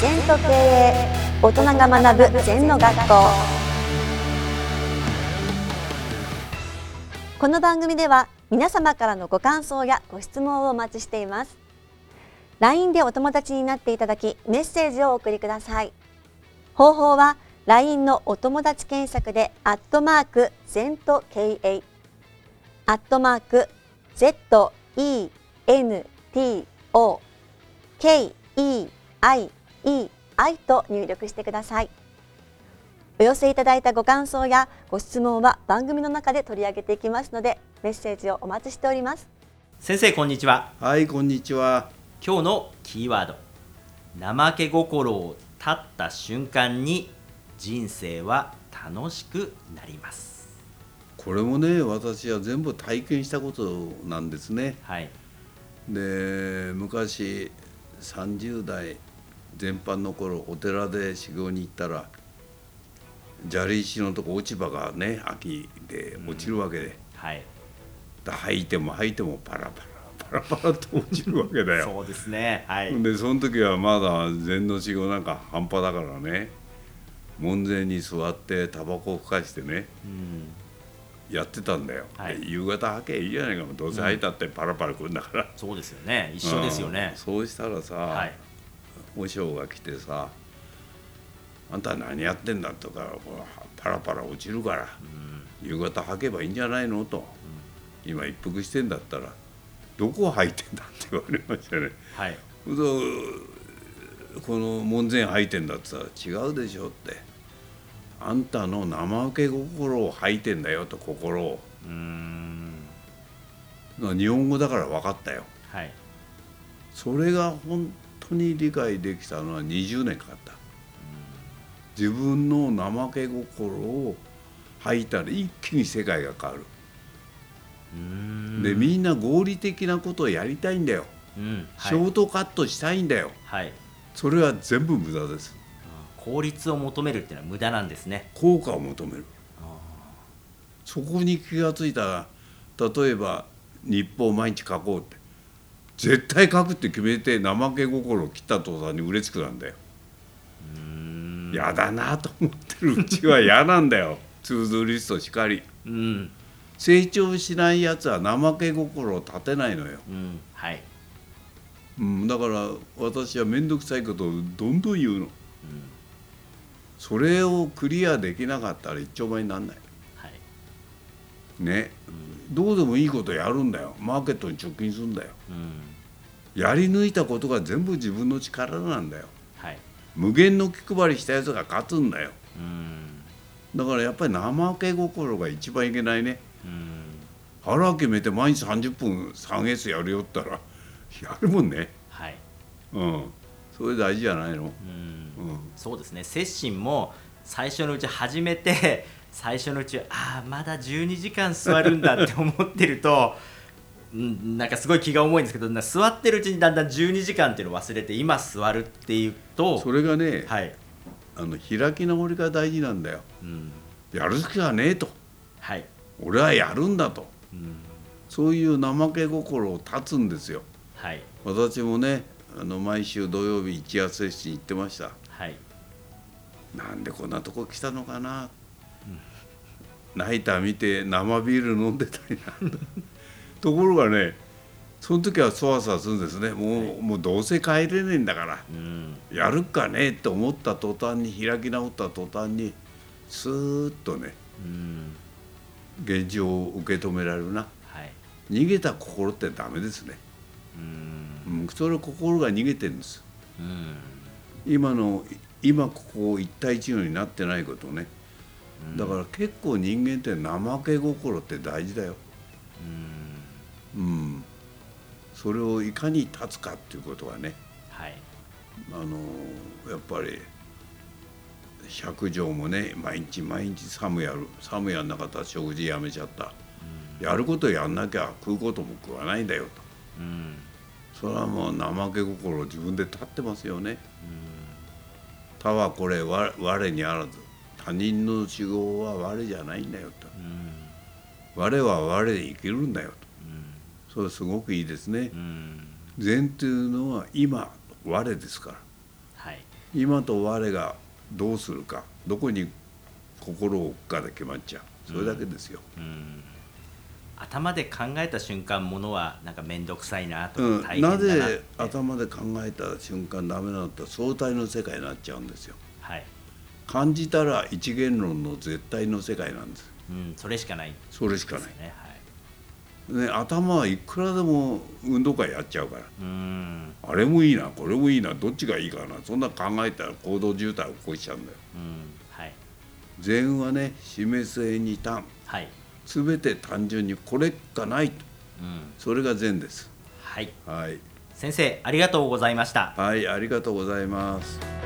全と経営大人が学ぶ全の学校。この番組では皆様からのご感想やご質問をお待ちしています。LINE でお友達になっていただきメッセージをお送りください。方法は LINE のお友達検索でアットマーク全と経営アットマーク ZENTO KEIEI と入力してください。お寄せいただいたご感想やご質問は番組の中で取り上げていきますのでメッセージをお待ちしております。先生こんにちは。はいこんにちは。今日のキーワード。怠け心を立った瞬間に人生は楽しくなります。これもね私は全部体験したことなんですね。はい。で昔30代全般の頃お寺で修行に行ったら砂利石のとこ落ち葉がね秋で落ちるわけで、はい。だ吐いても吐いてもパラパラパラパラと落ちるわけだよ。そうですね。はい。でその時はまだ禅の修行なんか半端だからね。門前に座ってタバコをふかしてねうん。やってたんだよ、はい。で夕方吐けいいじゃないか。どうせ吐いたってパラパラくるんだから、そうですよね。一緒ですよね。うん。そうしたらさ、はい和尚が来てさ「あんた何やってんだ?」とかほら「パラパラ落ちるから夕方吐けばいいんじゃないの?」と、今一服してんだったら「どこを吐いてんだ?」って言われましたね。はいこの門前吐いてんだって言ったら「違うでしょ」って「あんたの怠け心を吐いてんだよ」と心を。うーん日本語だから分かったよ。はいそれが本当に理解できたのは20年かかった。自分の怠け心を吐いたら一気に世界が変わる。でみんな合理的なことをやりたいんだよ。うん。シはい。ョートカットしたいんだよ。はい。それは全部無駄です。効率を求めるっていうのは無駄なんですね。効果を求める。そこに気がついたら例えば日報を毎日書こうって絶対書くって決めて怠け心を切った途端に嬉しくなるんだよ。うーん。嫌だなと思ってるうちは嫌なんだよ。to do list しかり。うん。成長しないやつは怠け心を立てないのよ、うん。はい。うん、だから私は面倒くさいことをどんどん言うの。うん。それをクリアできなかったら一丁前になんない。はい。ねどうでもいいことやるんだよ。マーケットに直金するんだよ。うん。やり抜いたことが全部自分の力なんだよ。はい。無限の気配りしたやつが勝つんだよ。うん。だからやっぱり怠け心が一番いけないね。うん。腹決めて毎日30分 3S やるよったらやるもんね。はい。うん。それ大事じゃないの？うん。うん。そうですね。接心も最初のうち始めて最初のうちはああまだ12時間座るんだって思ってると うんなんかすごい気が重いんですけどな座ってるうちにだんだん12時間っていうのを忘れて今座るっていうとそれがね、はい、あの開き直りが大事なんだよ。うん、やる気はねえと。はい、俺はやるんだと。うん、そういう怠け心を断つんですよ。はい。私もねあの毎週土曜日一夜接心行ってました。はい。なんでこんなとこ来たのかな、ナイター見て生ビール飲んでたりなんだ。ところがねその時はそわそわするんですね。もう,、もうどうせ帰れねえんだからうん。やるかねって思った途端に開き直った途端にスーッとねうん。現状を受け止められるな。はい。逃げた心ってダメですね、うん。うん、それは心が逃げてるんです。うん。今の今ここ一対一のになってないことね。うんだから結構人間って怠け心って大事だよ。うん。うん。それをいかに立つかっていうことがね。はい。あのやっぱり百条もね毎日毎日寒やる寒やんなかったら食事やめちゃった。やることやんなきゃ食うことも食わないんだよと。うん。それはもう怠け心自分で立ってますよね。他はこれ我我にあらず他人の守護は我じゃないんだよと。うん。我は我で生きるんだよと。うん。それすごくいいですね。うん。禅というのは今我ですから。はい。今と我がどうするか。どこに心を置くかで決まっちゃう。それだけですよ、うん。頭で考えた瞬間ものはなんか面倒くさいなとうん。か大変だなぜ頭で考えた瞬間ダメなのって相対の世界になっちゃうんですよ。はい、感じたら一元論の絶対の世界なんです。うん、それしかない。それしかない。はい。ね、頭はいくらでも運動会やっちゃうから。うん。あれもいいなこれもいいなどっちがいいかな。そんな考えたら行動渋滞を起こしちゃうんだよ。うんはい。禅はね示せに単はい。全て単純にこれかないと。うん。それが禅です。はい。はい。先生ありがとうございました。はいありがとうございます